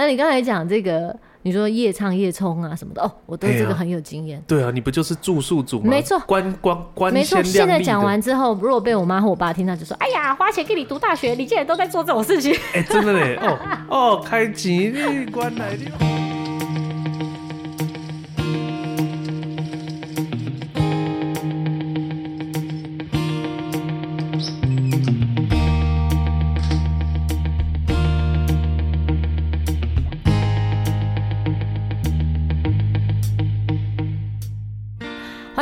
那你刚才讲这个，你说夜唱夜冲啊什么的，哦，我对这个很有经验。对啊，你不就是住宿组吗？没错，观光观没错。现在讲完之后，如果被我妈和我爸听到，就说：“哎呀，花钱给你读大学，你竟然都在做这种事情。”哎，真的嘞，哦哦，开吉利关来的。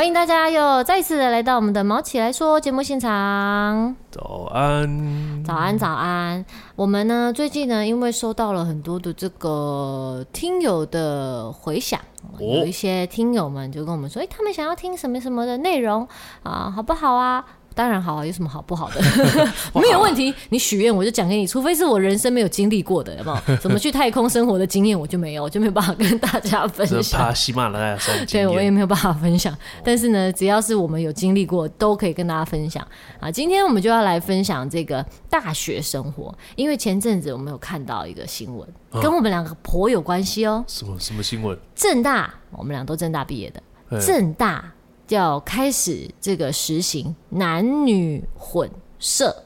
迎大家又再次的来到我们的毛起来说节目现场。早安，早安，早安。我们呢最近呢，因为收到了很多的这个听友的回响，哦、有一些听友们就跟我们说，哎，他们想要听什么什么的内容啊，好不好啊？当然好啊，有什么好不好的？没有问题，你许愿我就讲给你，除非是我人生没有经历过的，有没有？怎么去太空生活的经验我就没有，我就没有办法跟大家分享。爬喜马拉雅山，对我也没有办法分享。但是呢，只要是我们有经历过，都可以跟大家分享啊。今天我们就要来分享这个大学生活，因为前阵子我们有看到一个新闻，啊、跟我们两个颇有关系哦。什么什么新闻？正大，我们俩都正大毕业的，正大。要开始这个实行男女混舍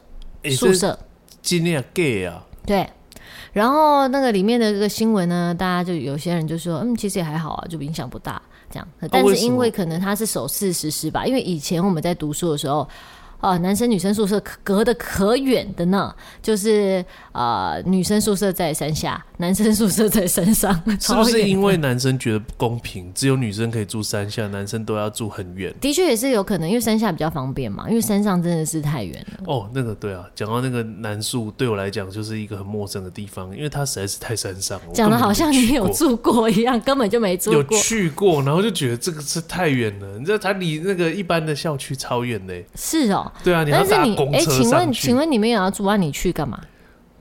宿舍，今年 gay 啊？对。然后那个里面的这个新闻呢，大家就有些人就说，嗯，其实也还好啊，就影响不大这样。但是因为可能他是首次实施吧，因为以前我们在读书的时候。哦，男生女生宿舍隔得可远的呢，就是呃，女生宿舍在山下，男生宿舍在山上。是不是因为男生觉得不公平，只有女生可以住山下，男生都要住很远？的确也是有可能，因为山下比较方便嘛，因为山上真的是太远了。哦，那个对啊，讲到那个男宿，对我来讲就是一个很陌生的地方，因为它实在是太山上了。讲的好像你有住过一样，根本就没住过。有去过，然后就觉得这个是太远了。你知道它离那个一般的校区超远的。是哦。对啊，你要搭公车上去。但是你，哎，请问，请问你们也要住啊？你去干嘛？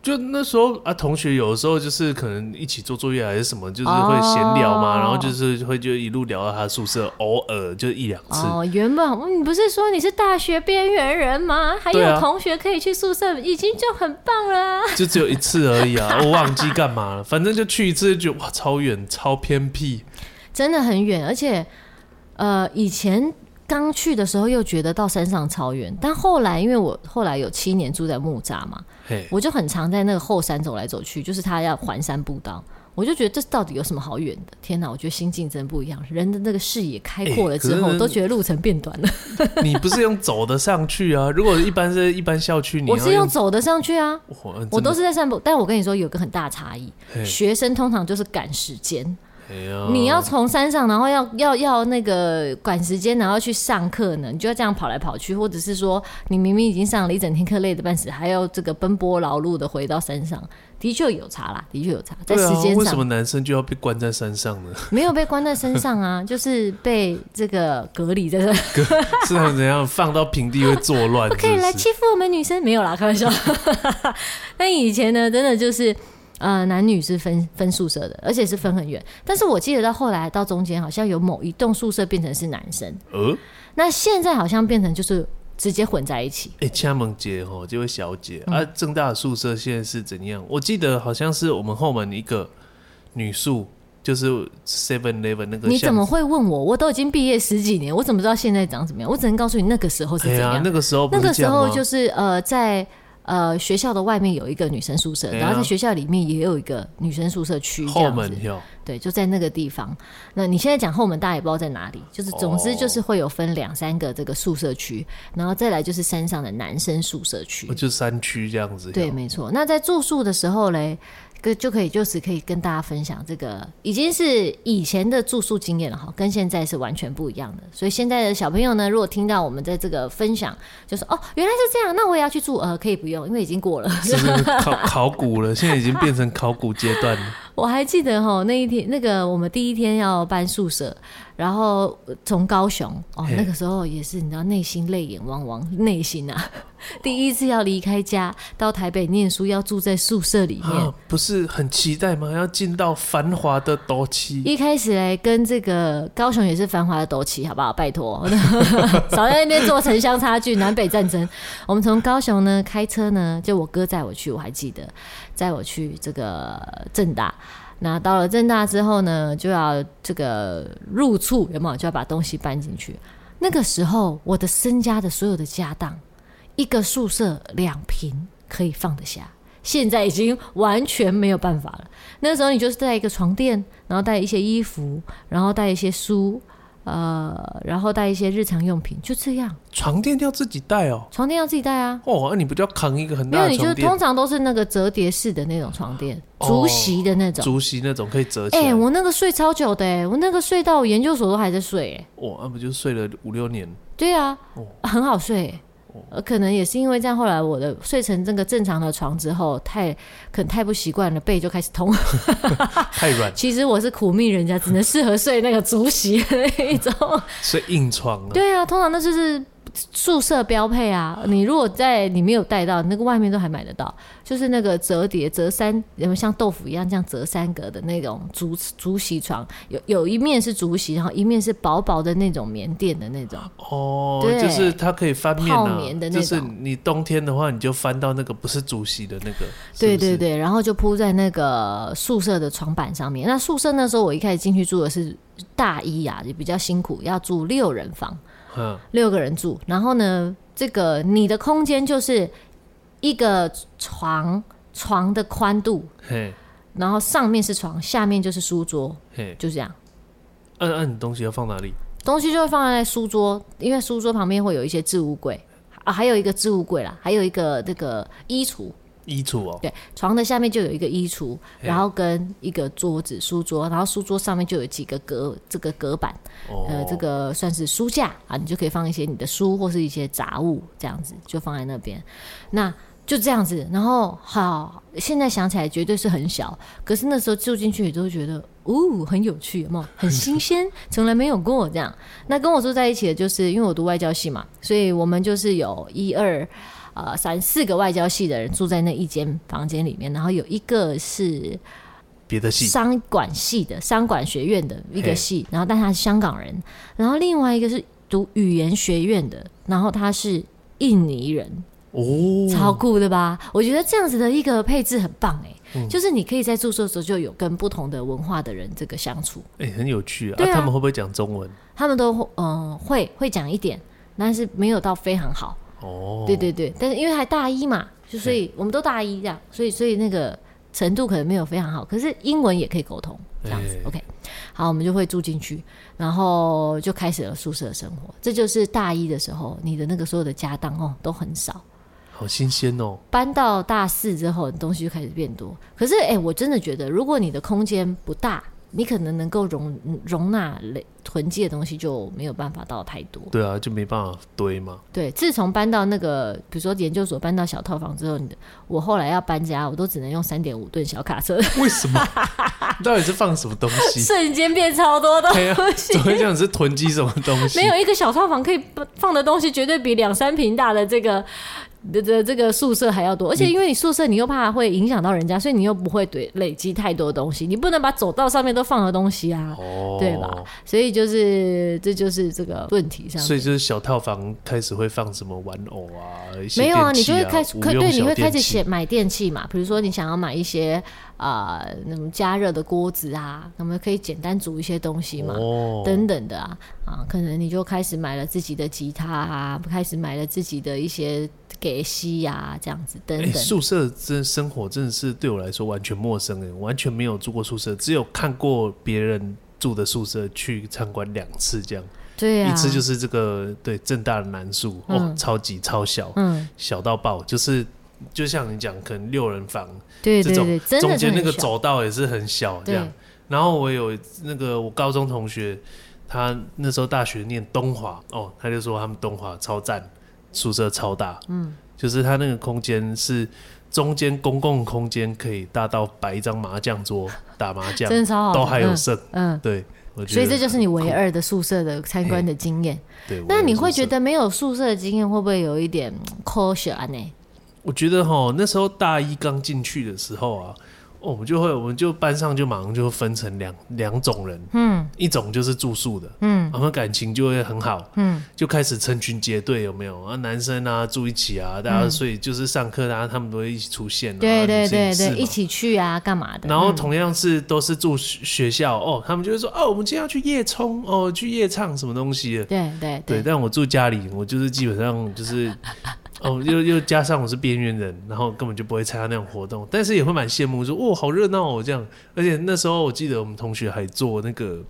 就那时候啊，同学有的时候就是可能一起做作业还是什么，就是会闲聊嘛，哦、然后就是会就一路聊到他宿舍，偶尔就一两次。哦，原本你不是说你是大学边缘人吗？还有同学可以去宿舍，已经就很棒了、啊。就只有一次而已啊，我忘记干嘛了，反正就去一次就哇，超远，超偏僻，真的很远，而且呃以前。刚去的时候又觉得到山上超远，但后来因为我后来有七年住在木栅嘛我就很常在那个后山走来走去，就是他要环山步道，我就觉得这到底有什么好远的？天哪，我觉得心境真不一样，人的那个视野开阔了之后，欸、都觉得路程变短了。你不是用走的上去啊？如果一般是一般校区，你 我是用走的上去啊，我都是在散步。但我跟你说有个很大差异学生通常就是赶时间。你要从山上，然后要要要那个赶时间，然后去上课呢，你就要这样跑来跑去，或者是说你明明已经上了一整天课，累得半死，还要这个奔波劳碌的回到山上，的确有差啦，的确有差，在时间上。为什么男生就要被关在山上呢？没有被关在山上啊，就是被这个隔离在这。是他们怎样放到平地会作乱？不可以来欺负我们女生，没有啦，开玩笑。但以前呢，真的就是。呃，男女是分分宿舍的，而且是分很远。但是我记得到后来到中间，好像有某一栋宿舍变成是男生。呃，那现在好像变成就是直接混在一起。哎、欸，掐门姐吼，这位小姐、嗯、啊，正大的宿舍现在是怎样？我记得好像是我们后门一个女宿，就是 Seven Eleven 那个。你怎么会问我？我都已经毕业十几年，我怎么知道现在长怎么样？我只能告诉你那个时候是怎样。那个时候那个时候就是呃在。呃，学校的外面有一个女生宿舍，然后在学校里面也有一个女生宿舍区。后门对，就在那个地方。那你现在讲后门，大家也不知道在哪里，就是总之就是会有分两三个这个宿舍区，然后再来就是山上的男生宿舍区，就山区这样子。对，没错。那在住宿的时候嘞。就可以就是可以跟大家分享这个已经是以前的住宿经验了哈，跟现在是完全不一样的。所以现在的小朋友呢，如果听到我们在这个分享，就说哦，原来是这样，那我也要去住。呃，可以不用，因为已经过了，是是考考古了，现在已经变成考古阶段了。我还记得哈，那一天那个我们第一天要搬宿舍。然后从高雄哦，那个时候也是你知道，内心泪眼汪汪，内心啊，第一次要离开家到台北念书，要住在宿舍里面，啊、不是很期待吗？要进到繁华的都市。一开始来跟这个高雄也是繁华的都市，好不好？拜托，少在那边做城乡差距、南北战争。我们从高雄呢开车呢，就我哥载我去，我还记得载我去这个正大。那到了正大之后呢，就要这个入厝，有没有？就要把东西搬进去。那个时候，我的身家的所有的家当，一个宿舍两平可以放得下。现在已经完全没有办法了。那时候你就是带一个床垫，然后带一些衣服，然后带一些书，呃，然后带一些日常用品，就这样。床垫要自己带哦，床垫要自己带啊。哦，那你不就要扛一个很大的床垫？没有，你就是通常都是那个折叠式的那种床垫，竹席的那种，竹席那种可以折起来。哎，我那个睡超久的，哎，我那个睡到我研究所都还在睡，哎。哦，那不就睡了五六年？对啊，很好睡。呃，可能也是因为这样，后来我的睡成这个正常的床之后，太可能太不习惯了，背就开始痛，太软。其实我是苦命人家，只能适合睡那个竹 席的那一种，睡硬床。对啊，通常那就是。宿舍标配啊，你如果在你没有带到，那个外面都还买得到，就是那个折叠折三，有没有像豆腐一样这样折三格的那种竹竹席床，有有一面是竹席，然后一面是薄薄的那种棉垫的那种。哦，对，就是它可以翻面、啊、泡棉的那种。就是你冬天的话，你就翻到那个不是竹席的那个。是是对对对，然后就铺在那个宿舍的床板上面。那宿舍那时候我一开始进去住的是大一啊，也比较辛苦，要住六人房。六个人住，然后呢，这个你的空间就是一个床，床的宽度，嘿，然后上面是床，下面就是书桌，嘿，就这样。嗯嗯，你东西要放哪里？东西就会放在书桌，因为书桌旁边会有一些置物柜啊，还有一个置物柜啦，还有一个这个衣橱。衣橱哦，对，床的下面就有一个衣橱，然后跟一个桌子、书桌，然后书桌上面就有几个隔这个隔板，哦、呃，这个算是书架啊，你就可以放一些你的书或是一些杂物，这样子就放在那边。那就这样子，然后好，现在想起来绝对是很小，可是那时候住进去也都觉得哦很有趣，有没有？很新鲜，从来没有过这样。那跟我住在一起的就是因为我读外交系嘛，所以我们就是有一二。呃，三四个外交系的人住在那一间房间里面，然后有一个是别的系，商管系的，商管学院的一个系，然后但他是香港人，然后另外一个是读语言学院的，然后他是印尼人，哦，超酷的吧？我觉得这样子的一个配置很棒哎，嗯、就是你可以在住宿的时候就有跟不同的文化的人这个相处，哎、欸，很有趣啊。对啊，他们会不会讲中文？他们都嗯、呃、会会讲一点，但是没有到非常好。哦，对对对，但是因为还大一嘛，就所以我们都大一这样，所以所以那个程度可能没有非常好，可是英文也可以沟通这样子。OK，好，我们就会住进去，然后就开始了宿舍生活。这就是大一的时候，你的那个所有的家当哦都很少，好新鲜哦。搬到大四之后，东西就开始变多。可是哎，我真的觉得，如果你的空间不大，你可能能够容容纳囤积的东西就没有办法到太多。对啊，就没办法堆嘛。对，自从搬到那个，比如说研究所搬到小套房之后，你我后来要搬家，我都只能用三点五吨小卡车。为什么？到底是放什么东西？瞬间变超多东西。怎么会这样？是囤积什么东西？没有一个小套房可以放的东西，绝对比两三平大的这个。的的这个宿舍还要多，而且因为你宿舍你又怕会影响到人家，所以你又不会堆累积太多东西，你不能把走道上面都放了东西啊，哦、对吧？所以就是这就是这个问题上。所以就是小套房开始会放什么玩偶啊？啊没有啊，你就会开始可对，你会开始写买电器嘛，比如说你想要买一些啊、呃、那种加热的锅子啊，那么可以简单煮一些东西嘛，哦、等等的啊啊，可能你就开始买了自己的吉他啊，开始买了自己的一些。给西呀，这样子等等。欸、宿舍真生活真的是对我来说完全陌生哎，完全没有住过宿舍，只有看过别人住的宿舍去参观两次这样。对啊，一次就是这个对正大的南宿、嗯、哦，超级超小，嗯，小到爆，就是就像你讲，可能六人房，对对对，这种中间那个走道也是很小这样。然后我有那个我高中同学，他那时候大学念东华哦，他就说他们东华超赞。宿舍超大，嗯，就是他那个空间是中间公共空间，可以大到摆一张麻将桌打麻将，真的超好，都还有剩，嗯，对，所以这就是你唯二的宿舍的参观的经验。对，那你会觉得没有宿舍的经验会不会有一点可惜呢？我觉得哈，那时候大一刚进去的时候啊，哦，我们就会，我们就班上就马上就分成两两种人，嗯，一种就是住宿的，嗯，然后感情就会很好，嗯，就开始成群结队，有没有？啊？男生啊住一起啊，大家所以就是上课，大家他们都会一起出现，对对对对，一起去啊，干嘛的？然后同样是都是住学校哦，他们就会说哦，我们今天要去夜冲哦，去夜唱什么东西的，对对。对，但我住家里，我就是基本上就是。哦，又又加上我是边缘人，然后根本就不会参加那种活动，但是也会蛮羡慕，说哦，好热闹哦这样。而且那时候我记得我们同学还做那个。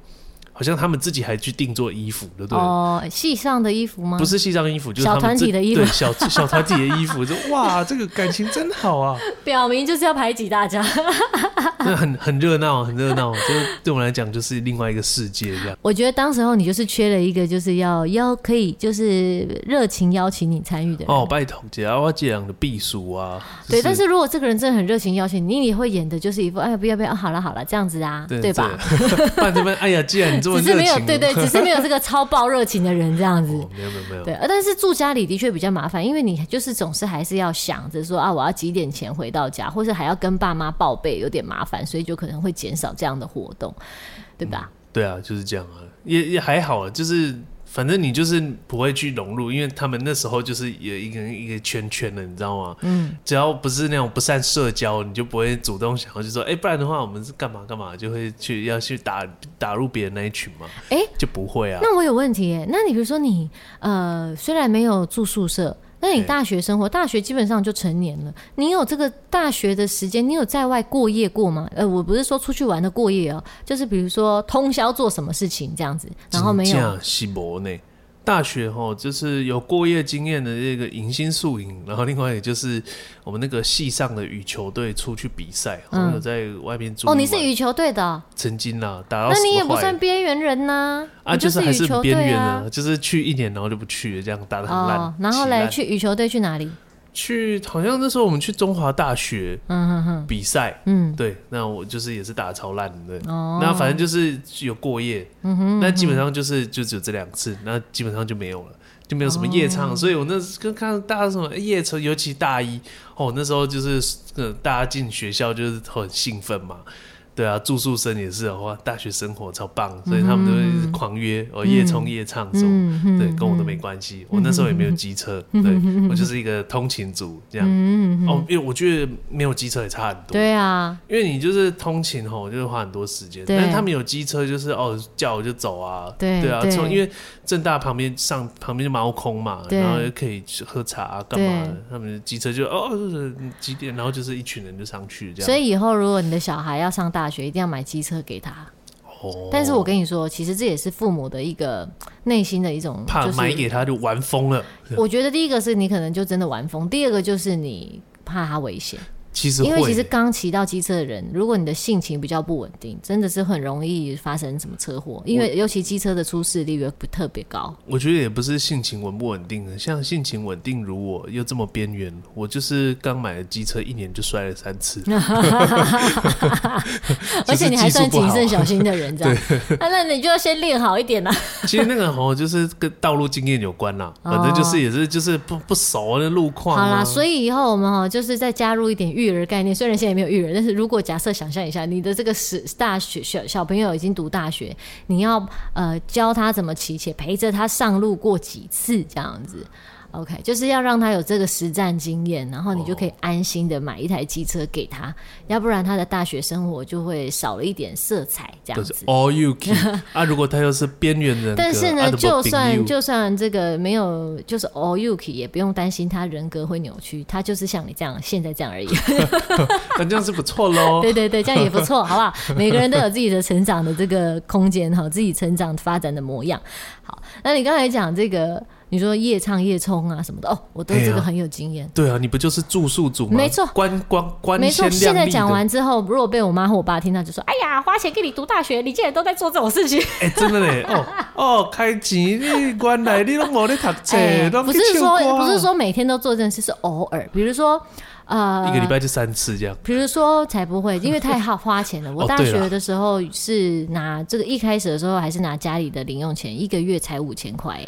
好像他们自己还去定做衣服，对不对？哦，戏上的衣服吗？不是戏上的衣服，就是小团体的衣服。对，小小团体的衣服，就哇，这个感情真好啊！表明就是要排挤大家，那很很热闹，很热闹。就是对我们来讲，就是另外一个世界这样。我觉得当时候你就是缺了一个，就是要邀可以就是热情邀请你参与的人。哦，拜托，姐啊，我这样的避暑啊。对，但是如果这个人真的很热情邀请你，你会演的就是一副哎呀不要不要，啊、好了好了这样子啊，对，对吧？不然这边哎呀，既然你这么。只是没有对对，只是没有这个超爆热情的人这样子，没有没有没有。对，但是住家里的确比较麻烦，因为你就是总是还是要想着说啊，我要几点前回到家，或是还要跟爸妈报备，有点麻烦，所以就可能会减少这样的活动，对吧？嗯、对啊，就是这样啊，也也还好，就是。反正你就是不会去融入，因为他们那时候就是有一个一个圈圈的，你知道吗？嗯，只要不是那种不善社交，你就不会主动想要去说，哎、欸，不然的话我们是干嘛干嘛，就会去要去打打入别人那一群嘛。哎、欸，就不会啊。那我有问题耶，那你比如说你呃，虽然没有住宿舍。那你大学生活，大学基本上就成年了。你有这个大学的时间，你有在外过夜过吗？呃，我不是说出去玩的过夜哦，就是比如说通宵做什么事情这样子，然后没有。大学哦，就是有过夜经验的这个迎新宿营，然后另外也就是我们那个系上的羽球队出去比赛，然后有在外面住。哦，你是羽球队的？曾经啦，打到那你也不算边缘人呐。啊，就是还是边缘啊，就是去一年然后就不去了，这样打的很烂。然后来去羽球队去哪里？去好像那时候我们去中华大学，嗯哼哼，比赛，嗯，对，那我就是也是打得超烂的，哦，那反正就是有过夜，嗯哼，那基本上就是就只有这两次，那基本上就没有了，就没有什么夜唱，所以我那跟看大家什么夜车，尤其大一，哦，那时候就是呃大家进学校就是很兴奋嘛。对啊，住宿生也是哇，大学生活超棒，所以他们都会狂约哦，夜冲夜唱什么，对，跟我都没关系。我那时候也没有机车，对，我就是一个通勤族这样。哦，因为我觉得没有机车也差很多。对啊，因为你就是通勤吼，就是花很多时间。但是他们有机车，就是哦叫我就走啊。对对啊，从因为正大旁边上旁边就猫空嘛，然后又可以去喝茶啊干嘛的。他们机车就哦几点，然后就是一群人就上去这样。所以以后如果你的小孩要上大，大学一定要买机车给他，哦，但是我跟你说，其实这也是父母的一个 内心的一种，怕买给他就玩疯了。我觉得第一个是你可能就真的玩疯，第二个就是你怕他危险。其实，因为其实刚骑到机车的人，如果你的性情比较不稳定，真的是很容易发生什么车祸。因为尤其机车的出事率不特别高。我觉得也不是性情稳不稳定的，像性情稳定如我又这么边缘，我就是刚买了机车，一年就摔了三次。而且你还算谨慎小心的人，这样。对啊、那你就要先练好一点啦。其实那个哦，就是跟道路经验有关啦，反正就是也是就是不不熟的路况。好啦，所以以后我们哦就是再加入一点育儿概念，虽然现在没有育儿，但是如果假设想象一下，你的这个是大学小小朋友已经读大学，你要呃教他怎么骑，且陪着他上路过几次这样子。OK，就是要让他有这个实战经验，然后你就可以安心的买一台机车给他，哦、要不然他的大学生活就会少了一点色彩，这样子。All you can 啊，如果他又是边缘人，但是呢，就算就算这个没有，就是 all you can 也不用担心他人格会扭曲，他就是像你这样现在这样而已。那这样是不错喽。对对对，这样也不错，好不好？每个人都有自己的成长的这个空间哈，自己成长发展的模样。好，那你刚才讲这个。你说夜唱夜冲啊什么的哦，我对这个很有经验、啊。对啊，你不就是住宿组吗？没错，关关关。没错，现在讲完之后，如果被我妈和我爸听到，就说：“哎呀，花钱给你读大学，你竟然都在做这种事情。”哎，真的嘞！哦哦，开钱你关来你都没在读书、欸，不是说不是说每天都做这件事，是偶尔，比如说呃，一个礼拜就三次这样。比如说才不会，因为太好花钱了。我大学的时候是拿这个，一开始的时候还是拿家里的零用钱，一个月才五千块。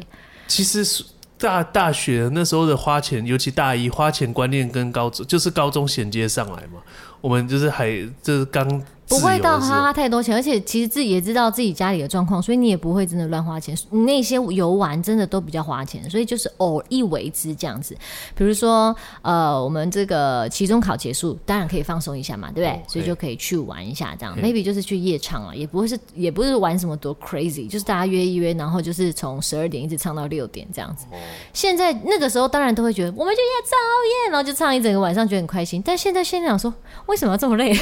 其实。大大学那时候的花钱，尤其大一花钱观念跟高中就是高中衔接上来嘛，我们就是还就是刚。不会到花太多钱，而且其实自己也知道自己家里的状况，所以你也不会真的乱花钱。那些游玩真的都比较花钱，所以就是偶一为之这样子。比如说，呃，我们这个期中考结束，当然可以放松一下嘛，对不对？哦、所以就可以去玩一下，这样。Maybe 就是去夜唱啊，也不会是，也不是玩什么多 crazy，就是大家约一约，然后就是从十二点一直唱到六点这样子。哦、现在那个时候当然都会觉得，我们就要超夜，然后就唱一整个晚上，觉得很开心。但现在现在想说，为什么要这么累？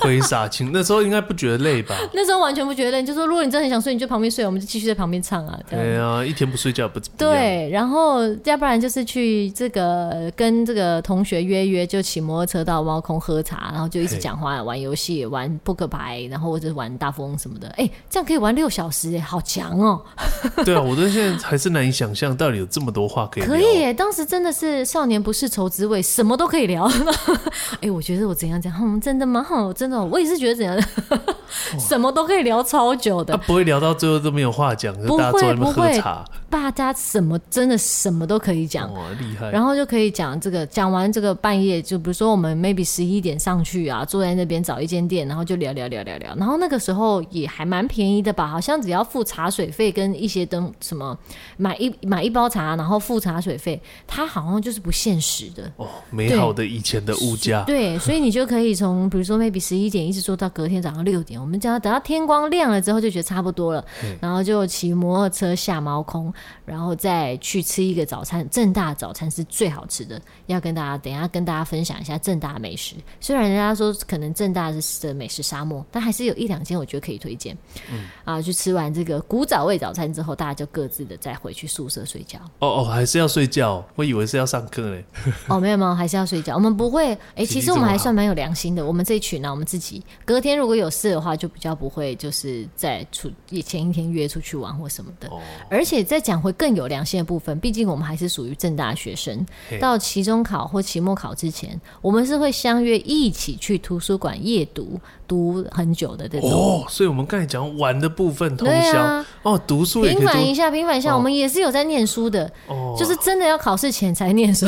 挥洒。那时候应该不觉得累吧？那时候完全不觉得累，就说如果你真的很想睡，你就旁边睡，我们就继续在旁边唱啊。对啊，一天不睡觉不怎么样。对，然后要不然就是去这个跟这个同学约约，就骑摩托车到猫空喝茶，然后就一直讲话、玩游戏、玩扑克牌，然后或者玩大富翁什么的。哎，这样可以玩六小时，哎，好强哦！对啊，我到现在还是难以想象，到底有这么多话可以聊。可以耶，当时真的是少年不识愁滋味，什么都可以聊。哎，我觉得我怎样讲，嗯，真的蛮好，真的，我也是觉得怎样。什么都可以聊超久的，他不会聊到最后都没有话讲，就大家坐在那边喝茶。大家什么真的什么都可以讲，哇，厉害！然后就可以讲这个，讲完这个半夜，就比如说我们 maybe 十一点上去啊，坐在那边找一间店，然后就聊聊聊聊聊。然后那个时候也还蛮便宜的吧，好像只要付茶水费跟一些灯什么，买一买一包茶，然后付茶水费，它好像就是不现实的。哦，美好的以前的物价。对，所以你就可以从比如说 maybe 十一点一直坐到隔天早上六点，我们只要等到天光亮了之后就觉得差不多了，然后就骑摩托车下猫空。然后再去吃一个早餐，正大早餐是最好吃的。要跟大家等一下跟大家分享一下正大美食。虽然人家说可能正大是的美食沙漠，但还是有一两间我觉得可以推荐。嗯啊，去吃完这个古早味早餐之后，大家就各自的再回去宿舍睡觉。哦哦，还是要睡觉？我以为是要上课嘞。哦，没有没有，还是要睡觉。我们不会，哎，其实我们还算蛮有良心的。我们这一群呢，我们自己隔天如果有事的话，就比较不会就是在出前一天约出去玩或什么的。哦，而且在讲回。更有良心的部分，毕竟我们还是属于正大学生。到期中考或期末考之前，我们是会相约一起去图书馆夜读，读很久的这种。哦，所以我们刚才讲玩的部分通宵，啊、哦，读书也平反一下，平反一下，哦、我们也是有在念书的。哦，就是真的要考试前才念书，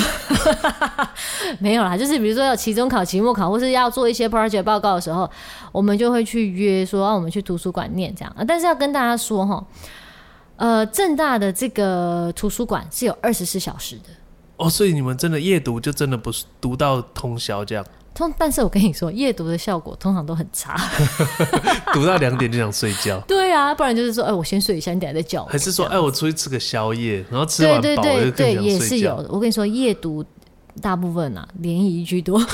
没有啦，就是比如说要期中考、期末考，或是要做一些 project 报告的时候，我们就会去约说，让我们去图书馆念这样。但是要跟大家说哈。呃，正大的这个图书馆是有二十四小时的哦，所以你们真的夜读就真的不是读到通宵这样？通，但是我跟你说，夜读的效果通常都很差，读到两点就想睡觉。对啊，不然就是说，哎，我先睡一下，你等下再叫我。还是说，哎，我出去吃个宵夜，然后吃完饱对对对对，也是有的。我跟你说，夜读大部分啊，联谊居多。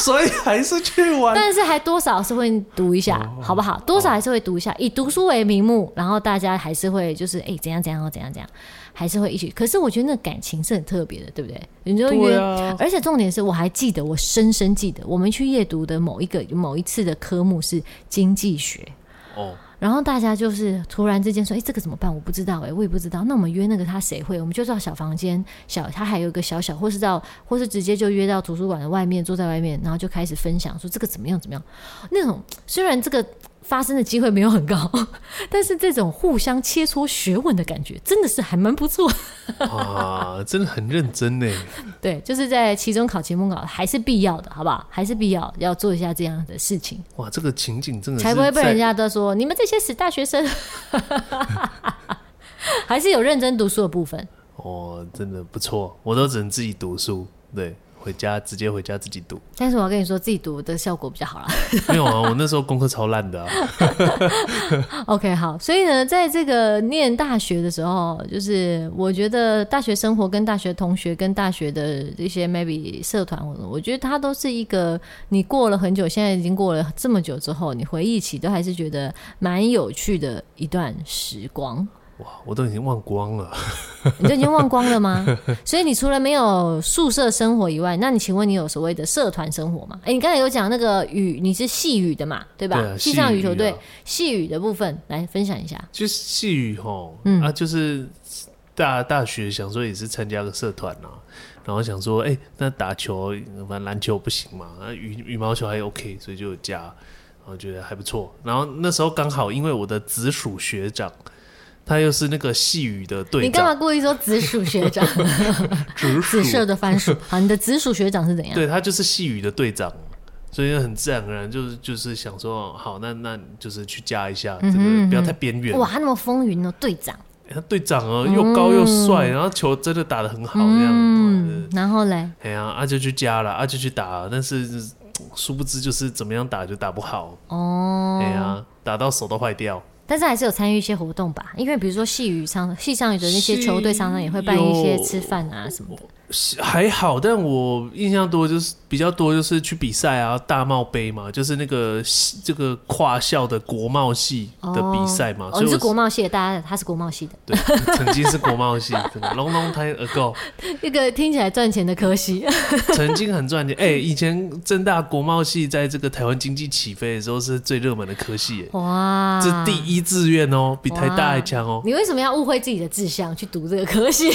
所以还是去玩，但是还多少是会读一下，好不好？多少还是会读一下，以读书为名目，然后大家还是会就是哎怎样怎样怎样怎样，还是会一起。可是我觉得那感情是很特别的，对不对？你就约，而且重点是我还记得，我深深记得我们去夜读的某一个某一次的科目是经济学哦。然后大家就是突然之间说：“哎，这个怎么办？我不知道，哎，我也不知道。那我们约那个他谁会？我们就到小房间，小他还有一个小小，或是到，或是直接就约到图书馆的外面，坐在外面，然后就开始分享说这个怎么样怎么样。那种虽然这个。”发生的机会没有很高，但是这种互相切磋学问的感觉真的是还蛮不错。啊，真的很认真呢。对，就是在期中考、期末考还是必要的，好不好？还是必要要做一下这样的事情。哇，这个情景真的才不会被人家都说你们这些死大学生。还是有认真读书的部分。哦，真的不错，我都只能自己读书。对。回家直接回家自己读，但是我要跟你说，自己读的效果比较好啦。没有啊，我那时候功课超烂的啊。OK，好，所以呢，在这个念大学的时候，就是我觉得大学生活跟大学同学跟大学的一些 maybe 社团，我觉得它都是一个你过了很久，现在已经过了这么久之后，你回忆起都还是觉得蛮有趣的一段时光。哇，我都已经忘光了。你都已经忘光了吗？所以你除了没有宿舍生活以外，那你请问你有所谓的社团生活吗？哎、欸，你刚才有讲那个羽，你是系羽的嘛，对吧？系上羽球队，系羽的部分来分享一下。就是系羽吼，嗯啊，就是大大学想说也是参加个社团啊，然后想说，哎、欸，那打球反正篮球不行嘛，那羽羽毛球还 OK，所以就加，然后觉得还不错。然后那时候刚好因为我的直属学长。他又是那个细雨的队长。你干嘛故意说紫薯学长？紫紫色的番薯。好，你的紫薯学长是怎样？对，他就是细雨的队长，所以很自然而然就是就是想说，好，那那就是去加一下这个，不要太边缘。哇，他那么风云哦，队长。他队长哦，又高又帅，然后球真的打得很好，这样。嗯，然后嘞？哎呀，啊就去加了，啊就去打，但是殊不知就是怎么样打就打不好。哦。哎呀，打到手都坏掉。但是还是有参与一些活动吧，因为比如说细雨上戏上雨的那些球队常常也会办一些吃饭啊什么的。还好，但我印象多就是比较多就是去比赛啊，大帽杯嘛，就是那个这个跨校的国贸系的比赛嘛。哦，你是国贸系的，大家他是国贸系的。对，曾经是国贸系，long long time ago。一个听起来赚钱的科系，曾经很赚钱。哎，以前正大国贸系在这个台湾经济起飞的时候是最热门的科系。哇，这第一志愿哦，比台大还强哦。你为什么要误会自己的志向去读这个科系？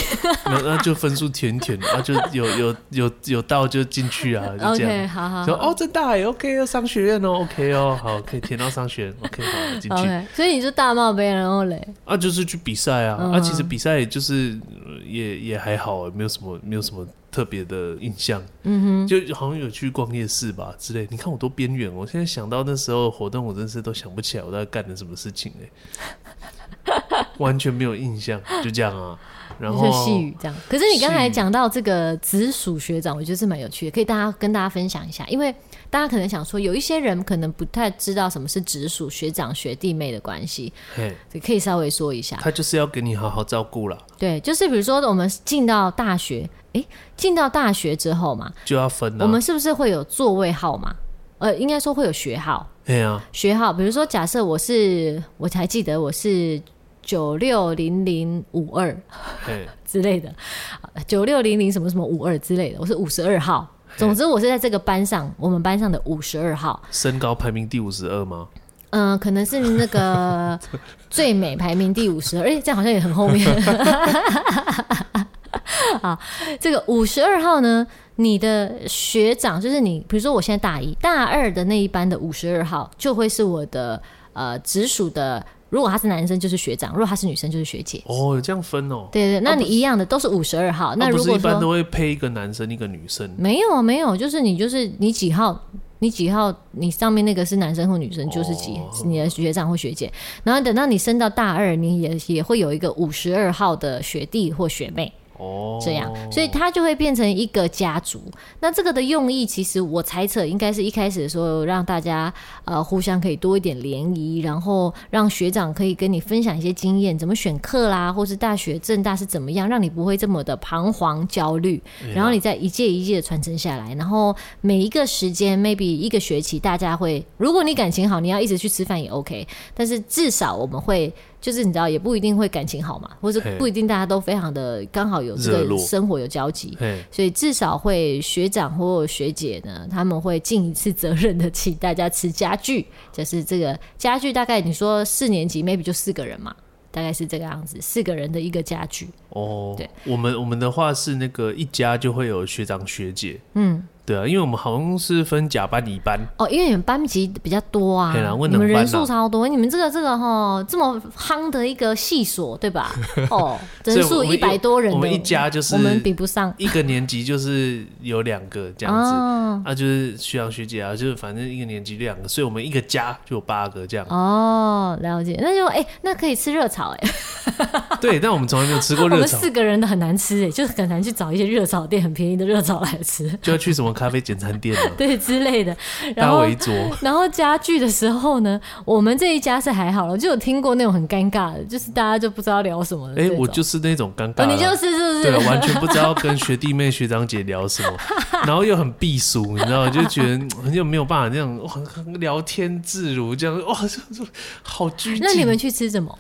那那就分数填填。然后就有有有有到就进去啊，就这样。Okay, 好好哦，政大也 OK 要，商学院哦，OK 哦，好，可以填到商学院，OK 好进去。Okay, 所以你就大帽杯，然后嘞？啊，就是去比赛啊，嗯、啊，其实比赛就是也也还好，没有什么没有什么特别的印象。嗯哼，就好像有去逛夜市吧之类。你看我多边缘，我现在想到那时候活动，我真是都想不起来我在干的什么事情哎，完全没有印象，就这样啊。然后细雨这样，可是你刚才讲到这个直属学长，我觉得是蛮有趣的，可以大家跟大家分享一下。因为大家可能想说，有一些人可能不太知道什么是直属学长学弟妹的关系，嘿，可以稍微说一下。他就是要给你好好照顾了。对，就是比如说我们进到大学，哎，进到大学之后嘛，就要分了。我们是不是会有座位号码？呃，应该说会有学号。对啊，学号，比如说假设我是，我才记得我是。九六零零五二 之类的，九六零零什么什么五二之类的，我是五十二号。总之，我是在这个班上，我们班上的五十二号。身高排名第五十二吗？嗯、呃，可能是那个 最美排名第五十二。哎，这样好像也很后面。啊，这个五十二号呢，你的学长就是你，比如说我现在大一、大二的那一班的五十二号，就会是我的呃直属的。如果他是男生就是学长，如果他是女生就是学姐。哦，有这样分哦。对对，那你一样的都是五十二号。那如果说一般都会配一个男生一个女生。没有没有，就是你就是你几号，你几号，你上面那个是男生或女生就是几，你的学长或学姐。然后等到你升到大二，你也也会有一个五十二号的学弟或学妹。哦，这样，所以它就会变成一个家族。那这个的用意，其实我猜测应该是一开始的时候让大家呃互相可以多一点联谊，然后让学长可以跟你分享一些经验，怎么选课啦，或是大学正大是怎么样，让你不会这么的彷徨焦虑。然后你再一届一届的传承下来，然后每一个时间 maybe 一个学期，大家会，如果你感情好，你要一直去吃饭也 OK，但是至少我们会。就是你知道，也不一定会感情好嘛，或者不一定大家都非常的刚好有这个生活有交集，所以至少会学长或学姐呢，他们会尽一次责任的请大家吃家具，就是这个家具大概你说四年级 maybe 就四个人嘛，大概是这个样子，四个人的一个家具。哦，对，我们我们的话是那个一家就会有学长学姐，嗯。对啊，因为我们好像是分甲班、乙班哦，因为你们班级比较多啊，啊你们人数超多，你们这个这个哈这么夯的一个系所，对吧？哦，人数一百多人的，我们一家就是我们比不上，一个年级就是有两个这样子，哦、啊，就是学长学姐啊，就是反正一个年级两个，所以我们一个家就有八个这样。哦，了解，那就哎、欸，那可以吃热炒哎。对，但我们从来没有吃过热炒，我们四个人都很难吃哎，就是很难去找一些热炒店很便宜的热炒来吃，就要去什么？咖啡简餐店对之类的，然后围桌，然后家具的时候呢，我们这一家是还好了，就有听过那种很尴尬的，就是大家就不知道聊什么。哎、欸，我就是那种尴尬、哦，你就是是不是？对，完全不知道跟学弟妹、学长姐聊什么，然后又很避俗，你知道，就觉得就没有办法那样聊天自如，这样哇，好拘谨。那你们去吃什么？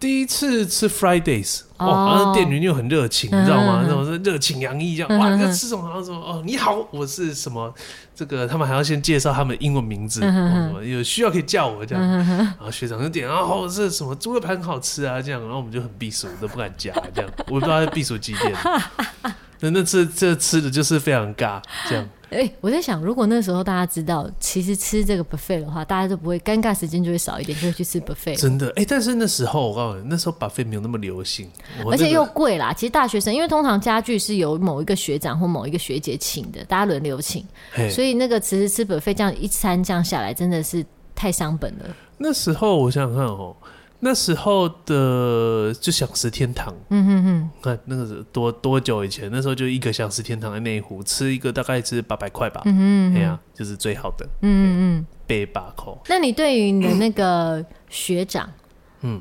第一次吃 Fridays，哇，然后店员又很热情，你知道吗？那种是热情洋溢，这样哇，要吃什么？好像什么哦，你好，我是什么？这个他们还要先介绍他们的英文名字，什么有需要可以叫我这样。然后学长就点，然后是什么猪肉排很好吃啊，这样，然后我们就很避暑，都不敢夹，这样，我不知道他避暑几点。那那次这吃的就是非常尬，这样。哎、欸，我在想，如果那时候大家知道，其实吃这个 buffet 的话，大家都不会尴尬，时间就会少一点，就会去吃 buffet。真的，哎、欸，但是那时候我告诉你，那时候 buffet 没有那么流行，而且又贵啦。其实大学生，因为通常家具是由某一个学长或某一个学姐请的，大家轮流请，所以那个其实吃 buffet 这样一餐这样下来，真的是太伤本了。那时候我想想看哦。那时候的就想食天堂，嗯哼哼，看那个是多多久以前？那时候就一个想食天堂的内湖，吃一个大概是八百块吧，嗯嗯，哎呀、啊，就是最好的，嗯嗯，八百块。那你对于你的那个学长？嗯，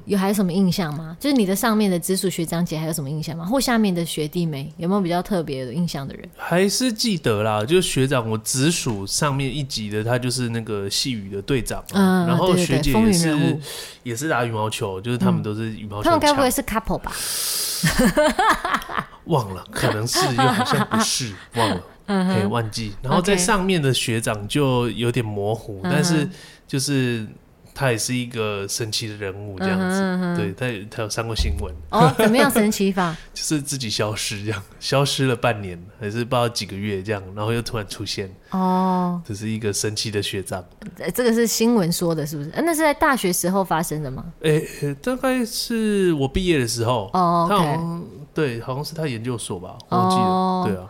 有还有什么印象吗？就是你的上面的直属学长姐还有什么印象吗？或下面的学弟妹有没有比较特别的印象的人？还是记得啦，就是学长，我直属上面一级的，他就是那个细雨的队长，嗯，然后学姐也是也是打羽毛球，就是他们都是羽毛球、嗯，他们该不会是 couple 吧？忘了，可能是又好像不是，忘了，嗯可以忘记。然后在上面的学长就有点模糊，但是就是。他也是一个神奇的人物，这样子，嗯、哼哼对，他有他有上过新闻哦，怎么样神奇法？就是自己消失这样，消失了半年，还是不知道几个月这样，然后又突然出现哦，这是一个神奇的学长。这个是新闻说的，是不是？那是在大学时候发生的吗？哎、欸，大概是我毕业的时候哦，okay、他好像对，好像是他研究所吧，我忘记了，哦、对啊。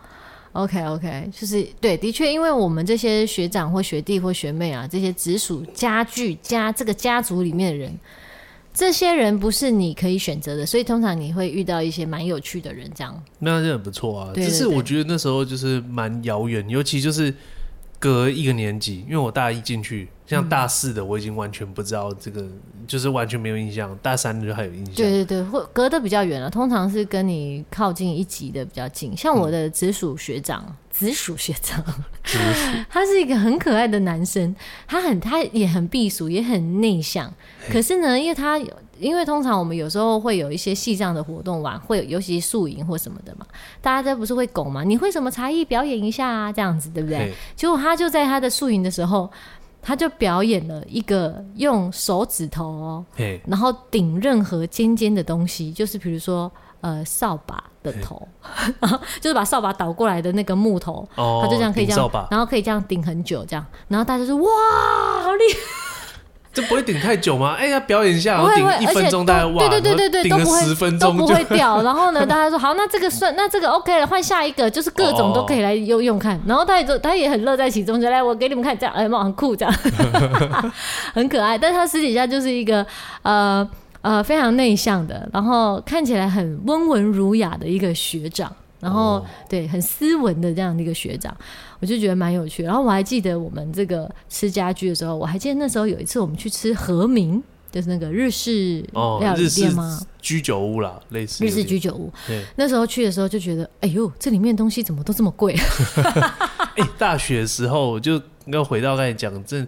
OK OK，就是对，的确，因为我们这些学长或学弟或学妹啊，这些直属家具家这个家族里面的人，这些人不是你可以选择的，所以通常你会遇到一些蛮有趣的人，这样。那这很不错啊，只是我觉得那时候就是蛮遥远，尤其就是隔一个年级，因为我大一进去。像大四的，我已经完全不知道这个，嗯、就是完全没有印象。大三的就还有印象。对对对，会隔得比较远了。通常是跟你靠近一级的比较近。像我的直属学长，嗯、直属学长，他是一个很可爱的男生，他很他也很避暑，也很内向。可是呢，因为他因为通常我们有时候会有一些系上的活动玩会，尤其宿营或什么的嘛，大家都不是会拱嘛？你会什么才艺表演一下啊？这样子对不对？结果他就在他的宿营的时候。他就表演了一个用手指头哦，然后顶任何尖尖的东西，就是比如说呃扫把的头，就是把扫把倒过来的那个木头，他就这样可以这样，然后可以这样顶很久这样，然后大家就说哇，好厉害。这不会顶太久吗？哎、欸、呀，表演一下，然后顶一分钟，大概哇，对对对对对，顶了十分钟都不会掉。然后呢，大家说好，那这个算，那这个 OK 了，换下一个，就是各种都可以来用用看。然后他也他也很乐在其中，就来我给你们看这样，哎妈，很酷这样，很可爱。但他私底下就是一个呃呃非常内向的，然后看起来很温文儒雅的一个学长。然后、哦、对，很斯文的这样的一个学长，我就觉得蛮有趣。然后我还记得我们这个吃家具的时候，我还记得那时候有一次我们去吃和民，就是那个日式料理店吗？居酒屋啦，类似日式居酒屋。那时候去的时候就觉得，哎呦，这里面东西怎么都这么贵？哎，大学的时候就要回到刚才讲这。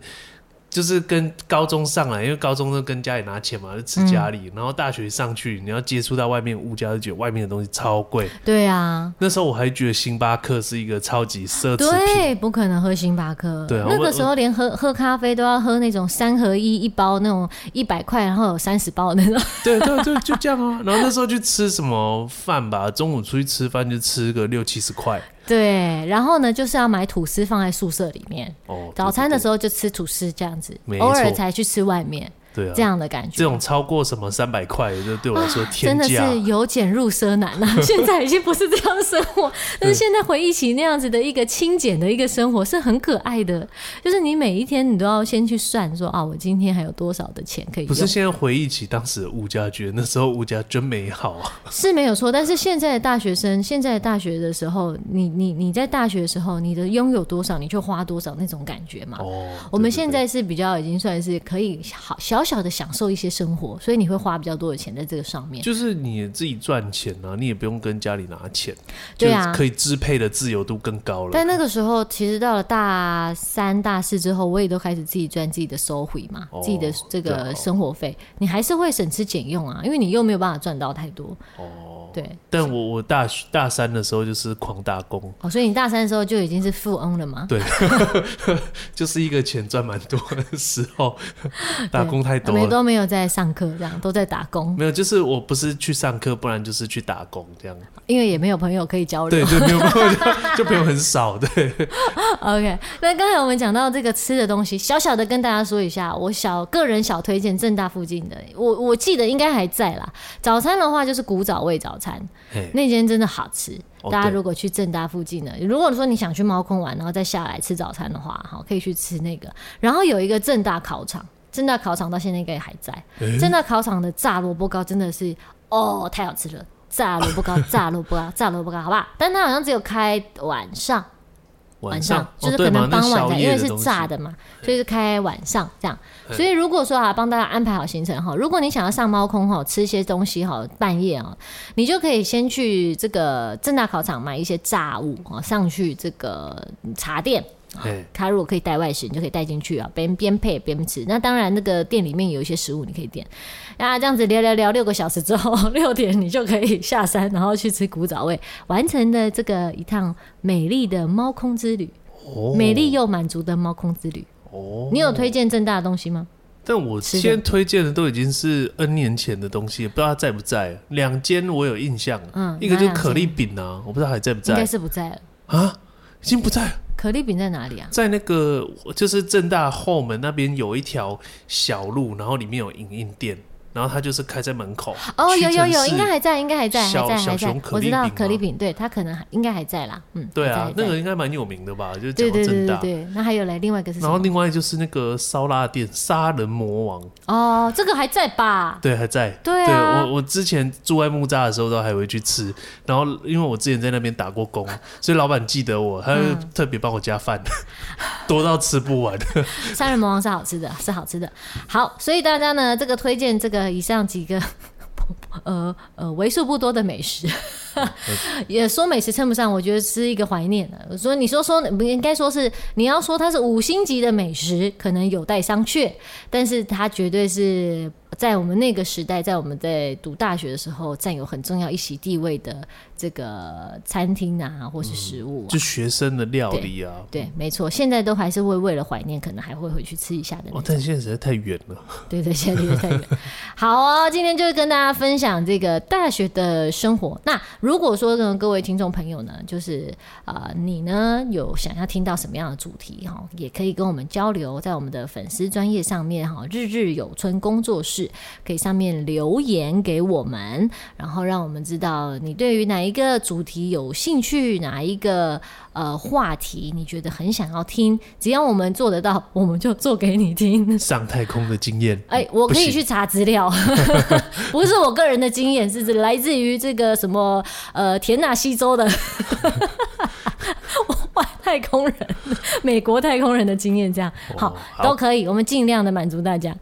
就是跟高中上来，因为高中都跟家里拿钱嘛，就吃家里。嗯、然后大学上去，你要接触到外面物价，就觉得外面的东西超贵。对啊，那时候我还觉得星巴克是一个超级奢侈品。对，不可能喝星巴克。对啊，那个时候连喝喝咖啡都要喝那种三合一一包那种一百块，然后有三十包的那种。对对对，就这样啊。然后那时候去吃什么饭吧，中午出去吃饭就吃个六七十块。对，然后呢，就是要买吐司放在宿舍里面。哦，早餐的时候就吃吐司这样子，偶尔才去吃外面。对啊，这样的感觉，这种超过什么三百块，就对我来说天价，真的是由俭入奢难了。现在已经不是这样的生活，但是现在回忆起那样子的一个清简的一个生活，是很可爱的。就是你每一天，你都要先去算说啊，我今天还有多少的钱可以用。不是现在回忆起当时的物价，觉得那时候物价真美好啊。是没有错，但是现在的大学生，现在的大学的时候，你你你在大学的时候，你的拥有多少，你就花多少那种感觉嘛。哦，我们现在是比较已经算是可以好小小小的享受一些。些生活，所以你会花比较多的钱在这个上面。就是你自己赚钱啊，你也不用跟家里拿钱，对啊，可以支配的自由度更高了。但那个时候，其实到了大三、大四之后，我也都开始自己赚自己的收回嘛，哦、自己的这个生活费，你还是会省吃俭用啊，因为你又没有办法赚到太多。哦。对。但我我大大三的时候就是狂打工。哦，所以你大三的时候就已经是富翁了吗？对 就是一个钱赚蛮多的时候，打工太多了。没都没有在上课，这样都在打工。没有，就是我不是去上课，不然就是去打工这样。因为也没有朋友可以交流。对对，没有朋友就，就朋友很少。对。OK，那刚才我们讲到这个吃的东西，小小的跟大家说一下，我小个人小推荐正大附近的，我我记得应该还在啦。早餐的话就是古早味早餐，那间真的好吃。大家如果去正大附近呢，如果说你想去猫空玩，然后再下来吃早餐的话，哈，可以去吃那个。然后有一个正大考场，正大考场到现在应该还在。正大考场的炸萝卜糕真的是哦，太好吃了！炸萝卜糕，炸萝卜糕，炸萝卜糕，好不好？但它好像只有开晚上。晚上就是可能傍晚的，因为是炸的嘛，所以是开晚上这样。所以如果说啊，帮大家安排好行程哈，如果你想要上猫空哈，吃一些东西哈，半夜啊，你就可以先去这个正大考场买一些炸物啊，上去这个茶店。他如果可以带外食，你就可以带进去啊，边边配边吃。那当然，那个店里面有一些食物你可以点。啊，这样子聊聊聊六个小时之后，六点你就可以下山，然后去吃古早味，完成了这个一趟美丽的猫空之旅。哦，美丽又满足的猫空之旅。哦，你有推荐正大的东西吗？但我先推荐的都已经是 N 年前的东西，不知道他在不在。两间我有印象，嗯，一个就是可丽饼啊，我不知道还在不在，应该是不在了啊，已经不在了。可丽饼在哪里啊？在那个就是正大后门那边有一条小路，然后里面有影印店。然后他就是开在门口哦，有有有，应该还在，应该还在，还在还在。我知道可丽饼，对他可能应该还在啦，嗯，对啊，那个应该蛮有名的吧？就是讲到政大，对，那还有嘞，另外一个是什么？然后另外就是那个烧腊店杀人魔王哦，这个还在吧？对，还在。对啊，我我之前住在木栅的时候都还会去吃，然后因为我之前在那边打过工，所以老板记得我，他就特别帮我加饭，多到吃不完。杀人魔王是好吃的，是好吃的。好，所以大家呢，这个推荐这个。呃，以上几个，呃呃，为数不多的美食，也说美食称不上，我觉得是一个怀念的。所以你说说，不应该说是你要说它是五星级的美食，可能有待商榷，但是它绝对是。在我们那个时代，在我们在读大学的时候，占有很重要一席地位的这个餐厅啊，或是食物、啊嗯，就学生的料理啊，对，对没错，现在都还是会为了怀念，可能还会回去吃一下的。哦，但现在实在太远了。对对，现在离得太远。好哦，今天就跟大家分享这个大学的生活。那如果说呢，各位听众朋友呢，就是啊、呃，你呢有想要听到什么样的主题哈，也可以跟我们交流，在我们的粉丝专业上面哈，日日有春工作室。可以上面留言给我们，然后让我们知道你对于哪一个主题有兴趣，哪一个呃话题你觉得很想要听，只要我们做得到，我们就做给你听。上太空的经验，哎，我可以去查资料，不，不是我个人的经验，是来自于这个什么呃田纳西州的。外太空人，美国太空人的经验，这样好，哦、好都可以，我们尽量的满足大家。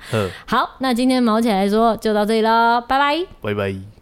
好，那今天毛起来说就到这里喽，拜拜，拜拜。